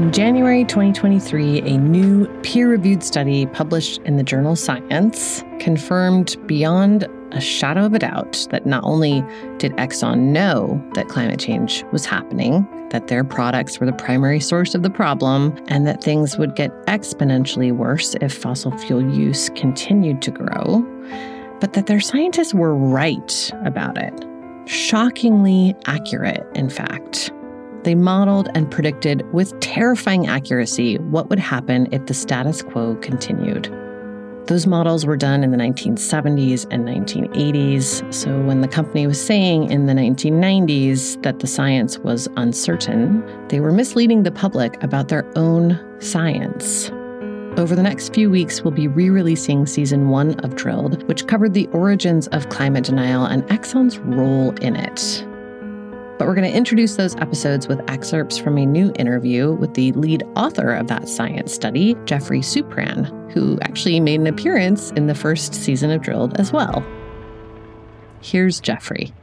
In January 2023, a new peer reviewed study published in the journal Science confirmed beyond a shadow of a doubt that not only did Exxon know that climate change was happening, that their products were the primary source of the problem, and that things would get exponentially worse if fossil fuel use continued to grow, but that their scientists were right about it. Shockingly accurate, in fact. They modeled and predicted with terrifying accuracy what would happen if the status quo continued. Those models were done in the 1970s and 1980s, so when the company was saying in the 1990s that the science was uncertain, they were misleading the public about their own science. Over the next few weeks, we'll be re releasing season one of Drilled, which covered the origins of climate denial and Exxon's role in it. But we're going to introduce those episodes with excerpts from a new interview with the lead author of that science study, Jeffrey Supran, who actually made an appearance in the first season of Drilled as well. Here's Jeffrey.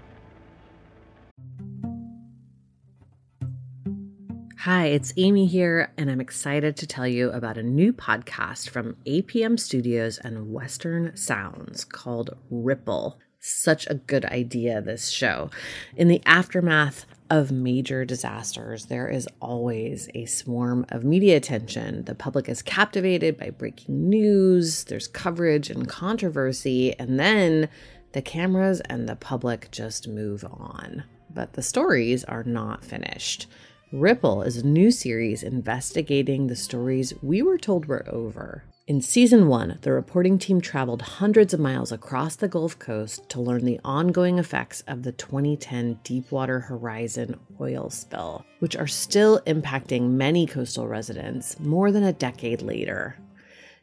Hi, it's Amy here, and I'm excited to tell you about a new podcast from APM Studios and Western Sounds called Ripple such a good idea, this show. In the aftermath of major disasters, there is always a swarm of media attention. The public is captivated by breaking news, there's coverage and controversy, and then the cameras and the public just move on. But the stories are not finished. Ripple is a new series investigating the stories we were told were over. In season one, the reporting team traveled hundreds of miles across the Gulf Coast to learn the ongoing effects of the 2010 Deepwater Horizon oil spill, which are still impacting many coastal residents more than a decade later.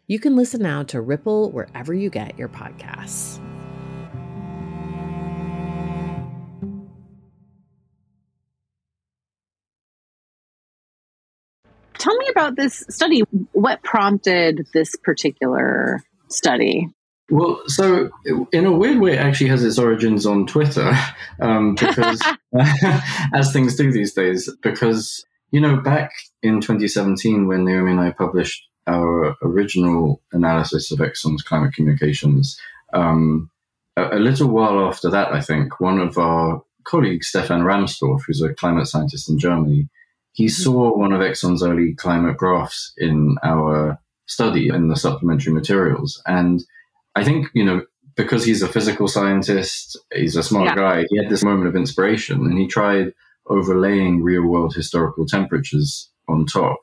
You can listen now to Ripple wherever you get your podcasts. Tell me about this study. What prompted this particular study? Well, so in a weird way, it actually has its origins on Twitter, um, because as things do these days, because you know, back in 2017 when Naomi and I published our original analysis of Exxon's climate communications, um, a, a, little while after that, I think one of our colleagues, Stefan Rahmstorf, who's a climate scientist in Germany, he mm-hmm. saw one of Exxon's early climate graphs in our study in the supplementary materials. And I think, you know, because he's a physical scientist, he's a smart yeah. guy, he had this moment of inspiration and he tried overlaying real world historical temperatures on top.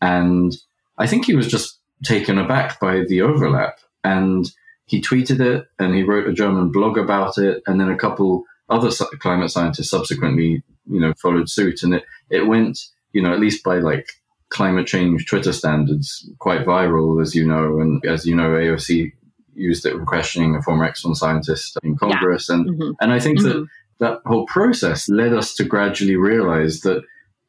And I think he was just taken aback by the overlap. And he tweeted it and he wrote a German blog about it. And then a couple other climate scientists subsequently, you know, followed suit. And it, it went you know, at least by like climate change Twitter standards, quite viral, as you know. And as you know, AOC used it for questioning a former Exxon scientist in Congress. Yeah. And, mm-hmm. and I think mm-hmm. that that whole process led us to gradually realize that,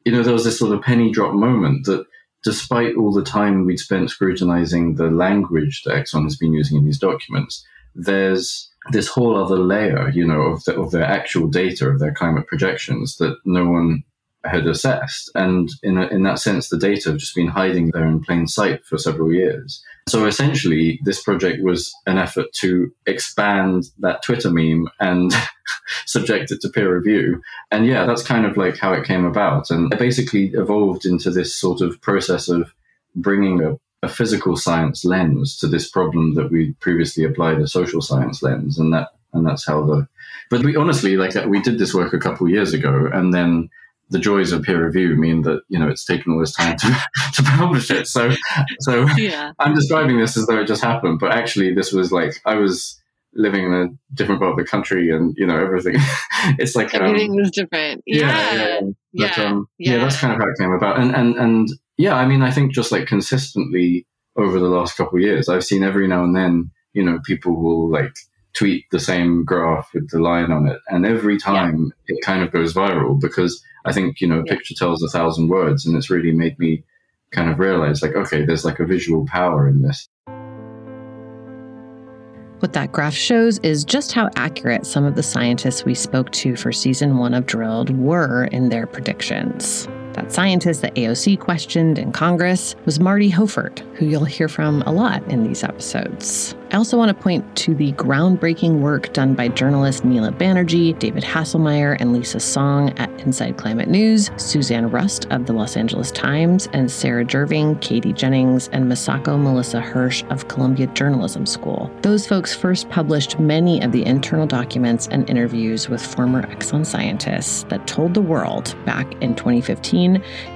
you know, there was this sort of penny drop moment that despite all the time we'd spent scrutinizing the language that Exxon has been using in these documents, there's this whole other layer, you know, of, the, of their actual data, of their climate projections that no one had assessed. And in, a, in that sense, the data have just been hiding there in plain sight for several years. So essentially, this project was an effort to expand that Twitter meme and subject it to peer review. And yeah, that's kind of like how it came about. And it basically evolved into this sort of process of bringing a, a physical science lens to this problem that we previously applied a social science lens. And that, and that's how the, but we honestly, like, that we did this work a couple years ago and then the joys of peer review mean that you know it's taken all this time to, to publish it. So, so yeah. I'm describing this as though it just happened, but actually, this was like I was living in a different part of the country, and you know everything. it's like everything um, was different. Yeah, yeah, yeah. But, um, yeah. yeah, that's kind of how it came about, and and and yeah, I mean, I think just like consistently over the last couple of years, I've seen every now and then, you know, people will like tweet the same graph with the line on it. And every time yeah. it kind of goes viral because I think, you know, a picture tells a thousand words. And it's really made me kind of realize like, okay, there's like a visual power in this. What that graph shows is just how accurate some of the scientists we spoke to for season one of Drilled were in their predictions. That scientist that AOC questioned in Congress was Marty Hoffert, who you'll hear from a lot in these episodes. I also want to point to the groundbreaking work done by journalists Neela Banerjee, David Hasemyer, and Lisa Song at Inside Climate News, Suzanne Rust of the Los Angeles Times, and Sarah Jerving, Katie Jennings, and Masako Melissa Hirsch of Columbia Journalism School. Those folks first published many of the internal documents and interviews with former Exxon scientists that told the world back in 2015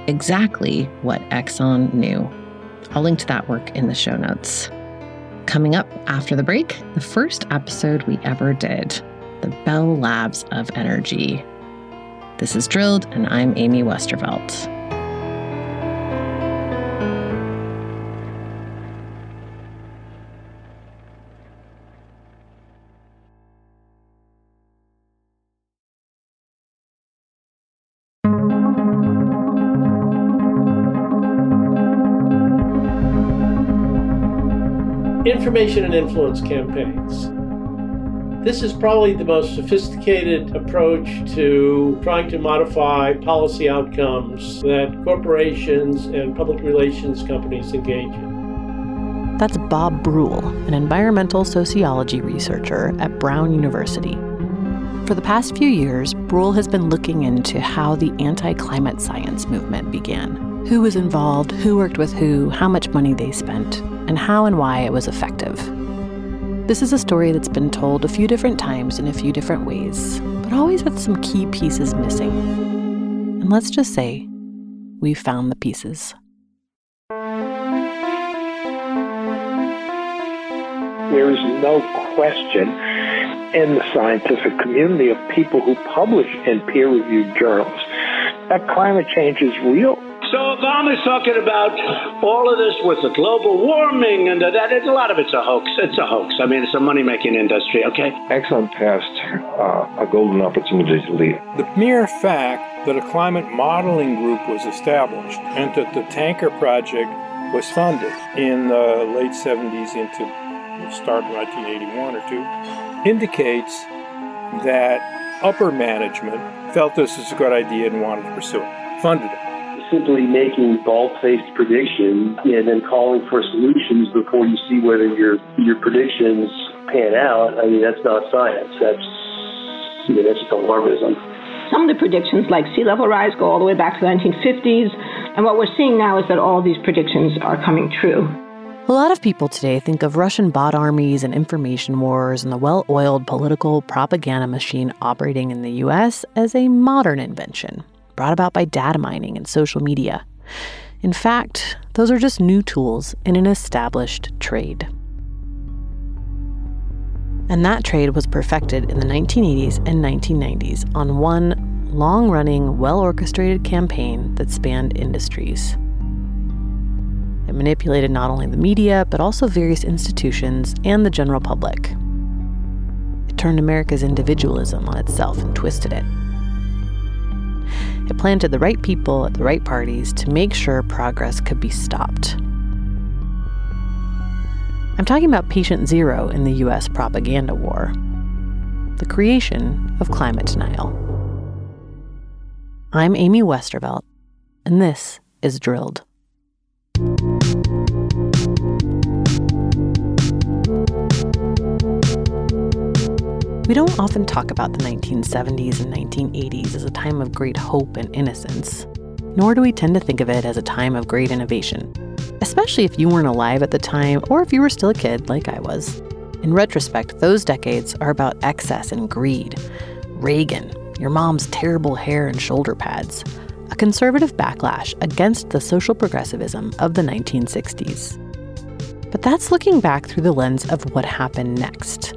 exactly what Exxon knew. I'll link to that work in the show notes. Coming up after the break, the first episode we ever did the Bell Labs of Energy. This is Drilled, and I'm Amy Westervelt. Information and influence campaigns. This is probably the most sophisticated approach to trying to modify policy outcomes that corporations and public relations companies engage in. That's Bob Brulle, an environmental sociology researcher at Brown University. For the past few years, Brulle has been looking into how the anti climate science movement began who was involved, who worked with who, how much money they spent, and how and why it was effective. This is a story that's been told a few different times in a few different ways, but always with some key pieces missing. And let's just say, we've found the pieces. There is no question in the scientific community of people who publish in peer reviewed journals that climate change is real so Obama's talking about all of this with the global warming and that. It's, a lot of it's a hoax. It's a hoax. I mean, it's a money making industry. Okay. Exxon passed uh, a golden opportunity to lead. The mere fact that a climate modeling group was established and that the tanker project was funded in the late 70s into the start of 1981 or two indicates that upper management felt this was a good idea and wanted to pursue it, funded it simply making bald-faced predictions and then calling for solutions before you see whether your your predictions pan out. I mean, that's not science. That's I mean, that's just alarmism. Some of the predictions, like sea level rise, go all the way back to the 1950s, and what we're seeing now is that all these predictions are coming true. A lot of people today think of Russian bot armies and information wars and the well oiled political propaganda machine operating in the US as a modern invention brought about by data mining and social media. In fact, those are just new tools in an established trade. And that trade was perfected in the 1980s and 1990s on one long running, well orchestrated campaign that spanned industries. It manipulated not only the media, but also various institutions and the general public. It turned America's individualism on itself and twisted it. It planted the right people at the right parties to make sure progress could be stopped. I'm talking about patient zero in the US propaganda war the creation of climate denial. I'm Amy Westervelt, and this is Drilled. We don't often talk about the 1970s and 1980s as a time of great hope and innocence, nor do we tend to think of it as a time of great innovation, especially if you weren't alive at the time or if you were still a kid like I was. In retrospect, those decades are about excess and greed. Reagan, your mom's terrible hair and shoulder pads, a conservative backlash against the social progressivism of the 1960s. But that's looking back through the lens of what happened next.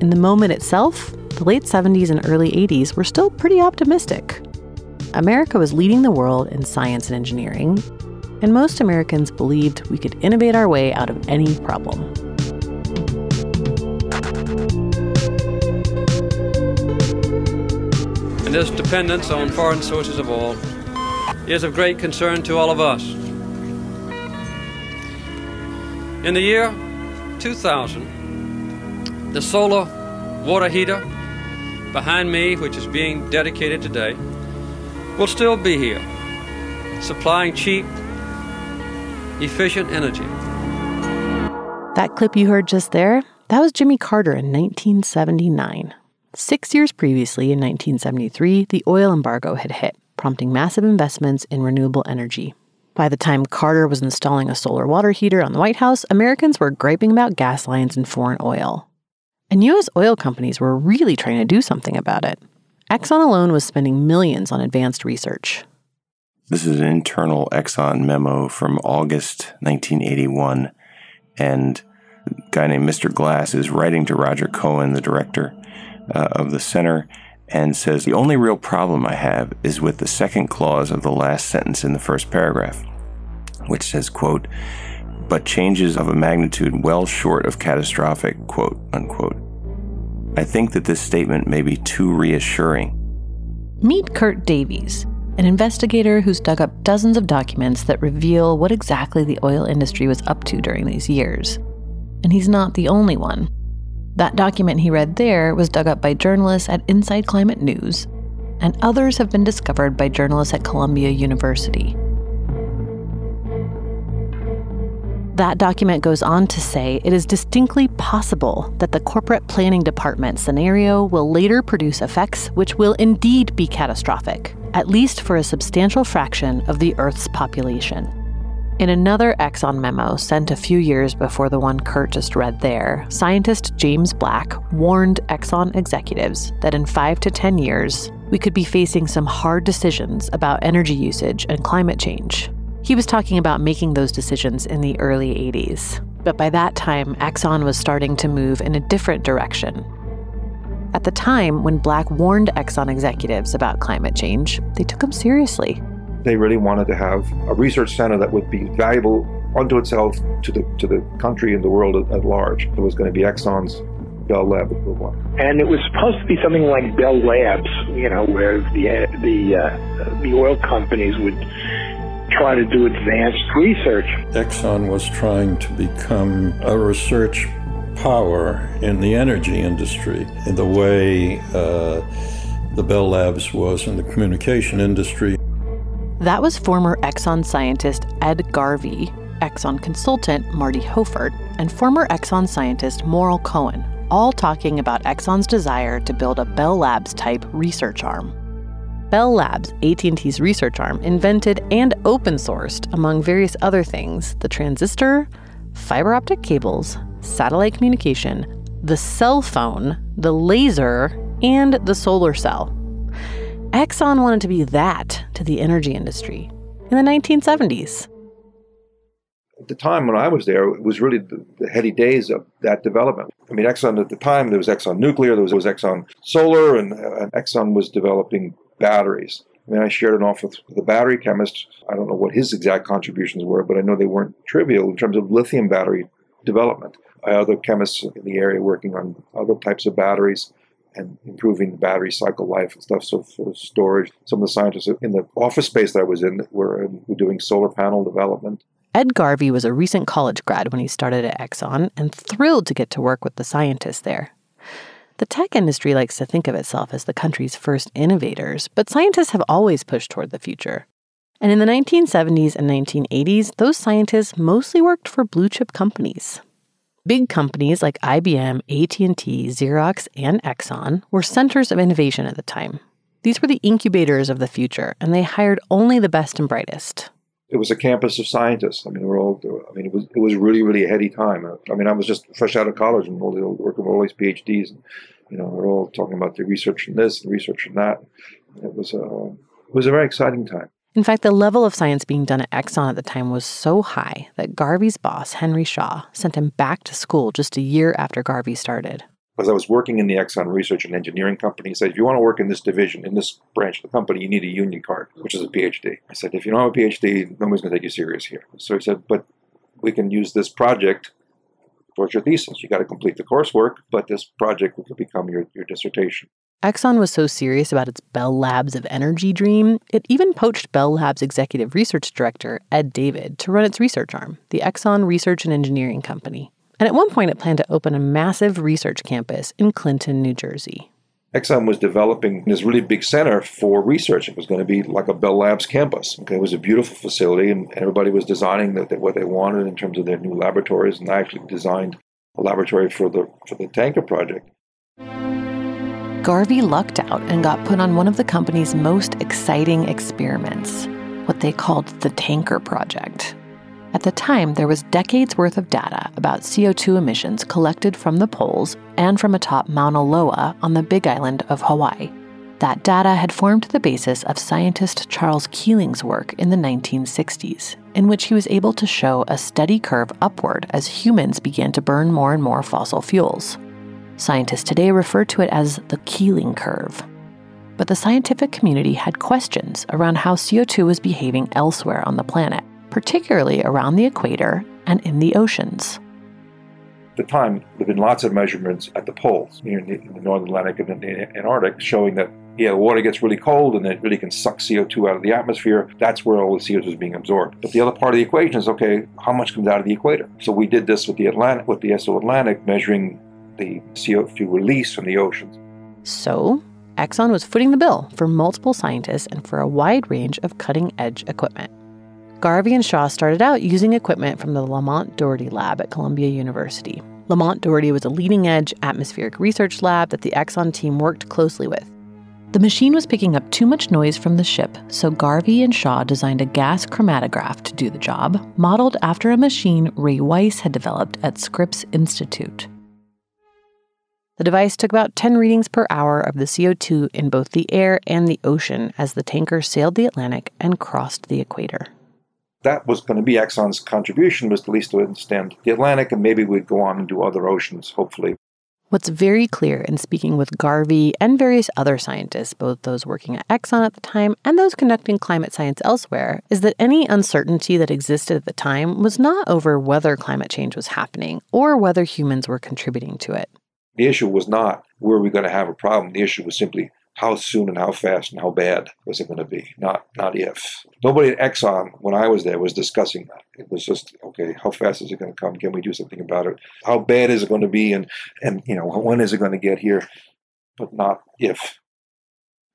In the moment itself, the late 70s and early 80s were still pretty optimistic. America was leading the world in science and engineering, and most Americans believed we could innovate our way out of any problem. And this dependence on foreign sources of oil is of great concern to all of us. In the year 2000, the solar water heater behind me, which is being dedicated today, will still be here, supplying cheap, efficient energy. That clip you heard just there, that was Jimmy Carter in 1979. Six years previously, in 1973, the oil embargo had hit, prompting massive investments in renewable energy. By the time Carter was installing a solar water heater on the White House, Americans were griping about gas lines and foreign oil. And U.S. oil companies were really trying to do something about it. Exxon alone was spending millions on advanced research. This is an internal Exxon memo from August 1981. And a guy named Mr. Glass is writing to Roger Cohen, the director uh, of the center, and says, The only real problem I have is with the second clause of the last sentence in the first paragraph, which says, quote, but changes of a magnitude well short of catastrophic, quote unquote. I think that this statement may be too reassuring. Meet Kert Davies, an investigator who's dug up dozens of documents that reveal what exactly the oil industry was up to during these years. And he's not the only one. That document he read there was dug up by journalists at Inside Climate News, and others have been discovered by journalists at Columbia University. That document goes on to say it is distinctly possible that the corporate planning department scenario will later produce effects which will indeed be catastrophic, at least for a substantial fraction of the Earth's population. In another Exxon memo sent a few years before the one Kert just read there, scientist James Black warned Exxon executives that in five to 10 years, we could be facing some hard decisions about energy usage and climate change. He was talking about making those decisions in the early 80s. But by that time, Exxon was starting to move in a different direction. At the time, when Black warned Exxon executives about climate change, they took him seriously. They really wanted to have a research center that would be valuable unto itself to the to the country and the world at, at large. It was going to be Exxon's Bell Lab equivalent. And it was supposed to be something like Bell Labs, you know, where the the uh, the oil companies would try to do advanced research. Exxon was trying to become a research power in the energy industry in the way uh, the Bell Labs was in the communication industry. That was former Exxon scientist Ed Garvey, Exxon consultant Marty Hoffert, and former Exxon scientist Morrel Cohen, all talking about Exxon's desire to build a Bell Labs type research arm. Bell Labs, AT&T's research arm, invented and open sourced, among various other things, the transistor, fiber optic cables, satellite communication, the cell phone, the laser, and the solar cell. Exxon wanted to be that to the energy industry in the 1970s. At the time when I was there, it was really the, the heady days of that development. I mean, Exxon at the time, there was Exxon Nuclear, there was, was Exxon Solar, and, uh, and Exxon was developing batteries. I mean, I shared an office with a battery chemist. I don't know what his exact contributions were, but I know they weren't trivial in terms of lithium battery development. I other chemists in the area working on other types of batteries and improving the battery cycle life and stuff. So for storage, some of the scientists in the office space that I was in were, were doing solar panel development. Ed Garvey was a recent college grad when he started at Exxon and thrilled to get to work with the scientists there. The tech industry likes to think of itself as the country's first innovators, but scientists have always pushed toward the future. And in the 1970s and 1980s, those scientists mostly worked for blue chip companies. Big companies like IBM, AT&T, Xerox, and Exxon were centers of innovation at the time. These were the incubators of the future, and they hired only the best and brightest. It was a campus of scientists. I mean, we're all. I mean, it was it was really really a heady time. Uh, I mean, I was just fresh out of college and all the working with all these PhDs. And, you know, we're all talking about the research in this and research in that. It was a It was a very exciting time. In fact, the level of science being done at Exxon at the time was so high that Garvey's boss, Henry Shaw, sent him back to school just a year after Garvey started. Because I was working in the Exxon Research and Engineering Company, he said, if you want to work in this division, in this branch of the company, you need a union card, which is a PhD. I said, if you don't have a PhD, nobody's going to take you serious here. So he said, but we can use this project towards your thesis. You got to complete the coursework, but this project will become your, your dissertation. Exxon was so serious about its Bell Labs of Energy dream, it even poached Bell Labs executive research director Ed David to run its research arm, the Exxon Research and Engineering Company. And at one point, it planned to open a massive research campus in Clinton, New Jersey. Exxon was developing this really big center for research. It was going to be like a Bell Labs campus. Okay, it was a beautiful facility, and everybody was designing the, the, what they wanted in terms of their new laboratories. And I actually designed a laboratory for the for the tanker project. Garvey lucked out and got put on one of the company's most exciting experiments, what they called the Tanker Project. At the time, there was decades worth of data about CO2 emissions collected from the poles and from atop Mauna Loa on the Big Island of Hawaii. That data had formed the basis of scientist Charles Keeling's work in the 1960s, in which he was able to show a steady curve upward as humans began to burn more and more fossil fuels. Scientists today refer to it as the Keeling curve. But the scientific community had questions around how CO2 was behaving elsewhere on the planet, particularly around the equator and in the oceans. At the time, there have been lots of measurements at the poles, near the, the North Atlantic and the Antarctic, showing that yeah, the water gets really cold and it really can suck CO2 out of the atmosphere. That's where all the CO2 is being absorbed. But the other part of the equation is okay, how much comes out of the equator? So we did this with the Atlantic, with the SO Atlantic, measuring the CO2 release from the oceans. So, Exxon was footing the bill for multiple scientists and for a wide range of cutting edge equipment. Garvey and Shaw started out using equipment from the Lamont Doherty lab at Columbia University. Lamont Doherty was a leading edge atmospheric research lab that the Exxon team worked closely with. The machine was picking up too much noise from the ship, so Garvey and Shaw designed a gas chromatograph to do the job, modeled after a machine Ray Weiss had developed at Scripps Institute. The device took about 10 readings per hour of the CO2 in both the air and the ocean as the tanker sailed the Atlantic and crossed the equator. That was going to be Exxon's contribution, was at least to understand the Atlantic, and maybe we'd go on and do other oceans, hopefully. What's very clear in speaking with Garvey and various other scientists, both those working at Exxon at the time and those conducting climate science elsewhere, is that any uncertainty that existed at the time was not over whether climate change was happening or whether humans were contributing to it. The issue was not were we going to have a problem. The issue was simply how soon and how fast and how bad was it going to be, not not if. Nobody at Exxon, when I was there, was discussing that. It was just, okay, how fast is it going to come? Can we do something about it? How bad is it going to be? And, and you know, when is it going to get here? But not if.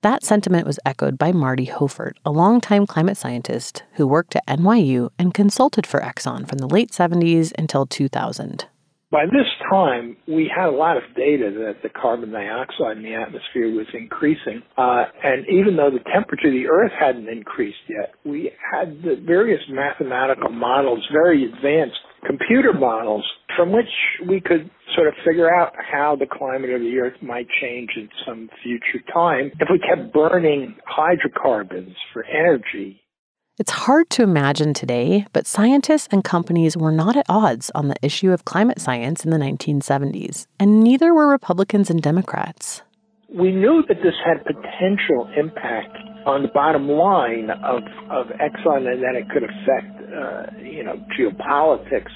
That sentiment was echoed by Marty Hoffert, a longtime climate scientist who worked at NYU and consulted for Exxon from the late 70s until 2000. By this time, we had a lot of data that the carbon dioxide in the atmosphere was increasing. Uh, and even though the temperature of the Earth hadn't increased yet, we had the various mathematical models, very advanced computer models, from which we could sort of figure out how the climate of the Earth might change in some future time if we kept burning hydrocarbons for energy it's hard to imagine today, but scientists and companies were not at odds on the issue of climate science in the 1970s, and neither were Republicans and Democrats. We knew that this had potential impact on the bottom line of, of Exxon and that it could affect, uh, you know, geopolitics.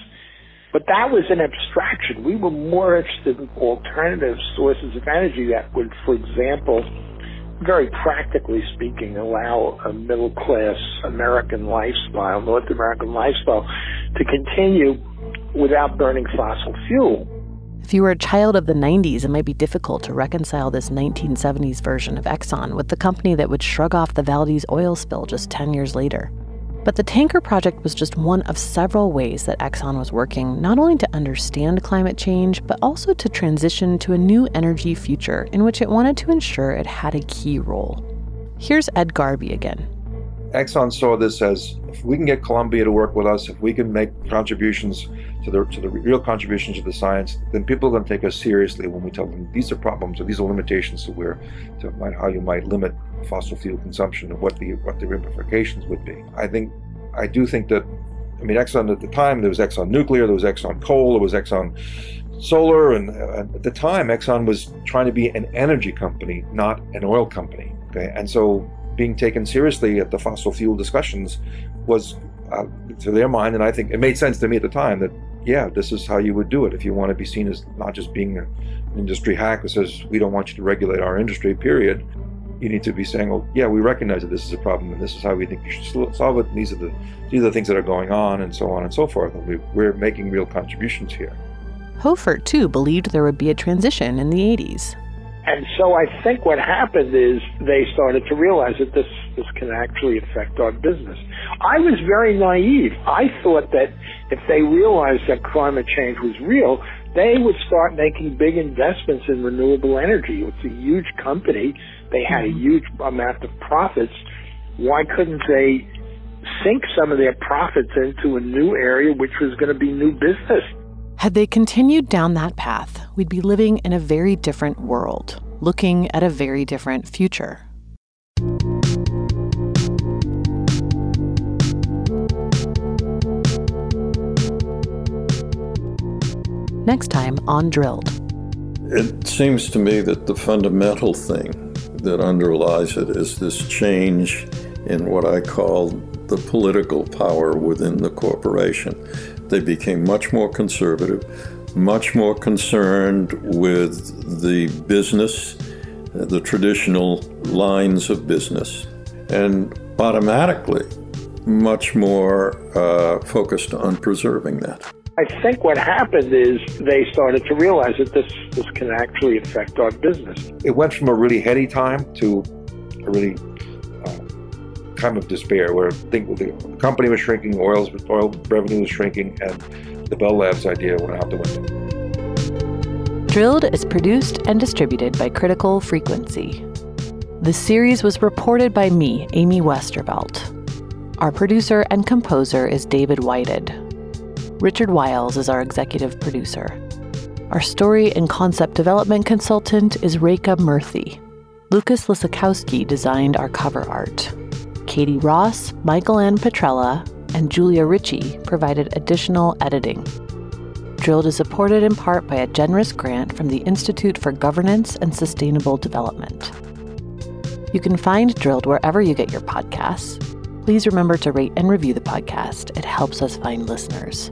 But that was an abstraction. We were more interested in alternative sources of energy that would, for example, very practically speaking, allow a middle class American lifestyle, North American lifestyle, to continue without burning fossil fuel. If you were a child of the 90s, it might be difficult to reconcile this 1970s version of Exxon with the company that would shrug off the Valdez oil spill just 10 years later. But the tanker project was just one of several ways that Exxon was working not only to understand climate change, but also to transition to a new energy future in which it wanted to ensure it had a key role. Here's Ed Garvey again. Exxon saw this as if we can get Columbia to work with us, if we can make contributions to the to the real contributions to the science, then people are going to take us seriously when we tell them these are problems or these are limitations to where to how you might limit fossil fuel consumption and what the what the ramifications would be. I think I do think that I mean Exxon at the time there was Exxon Nuclear, there was Exxon Coal, there was Exxon Solar, and uh, at the time Exxon was trying to be an energy company, not an oil company. Okay, and so being taken seriously at the fossil fuel discussions was uh, to their mind, and I think it made sense to me at the time that yeah, this is how you would do it if you want to be seen as not just being an industry hack that says we don't want you to regulate our industry. Period. You need to be saying, well, yeah, we recognize that this is a problem, and this is how we think you should solve it. And these are the these are the things that are going on, and so on and so forth. And we, we're making real contributions here. Hoffert, too, believed there would be a transition in the 80s. And so I think what happened is they started to realize that this, this can actually affect our business. I was very naive. I thought that if they realized that climate change was real, they would start making big investments in renewable energy. It's a huge company. They had a mm-hmm. huge amount of profits. Why couldn't they sink some of their profits into a new area, which was going to be new business? Had they continued down that path, we'd be living in a very different world, looking at a very different future. Next time on Drilled. It seems to me that the fundamental thing that underlies it is this change in what I call the political power within the corporation. They became much more conservative, much more concerned with the business, the traditional lines of business, and automatically much more uh, focused on preserving that. I think what happened is they started to realize that this, this can actually affect our business. It went from a really heady time to a really uh, time of despair where think the company was shrinking, oil's, oil revenue was shrinking, and the Bell Labs idea went out the window. Drilled is produced and distributed by Critical Frequency. The series was reported by me, Amy Westervelt. Our producer and composer is David Whited. Richard Wiles is our executive producer. Our story and concept development consultant is Reka Murthy. Lucas Lisakowski designed our cover art. Katie Ross, Michael Ann Petrella, and Julia Ritchie provided additional editing. Drilled is supported in part by a generous grant from the Institute for Governance and Sustainable Development. You can find Drilled wherever you get your podcasts. Please remember to rate and review the podcast, it helps us find listeners.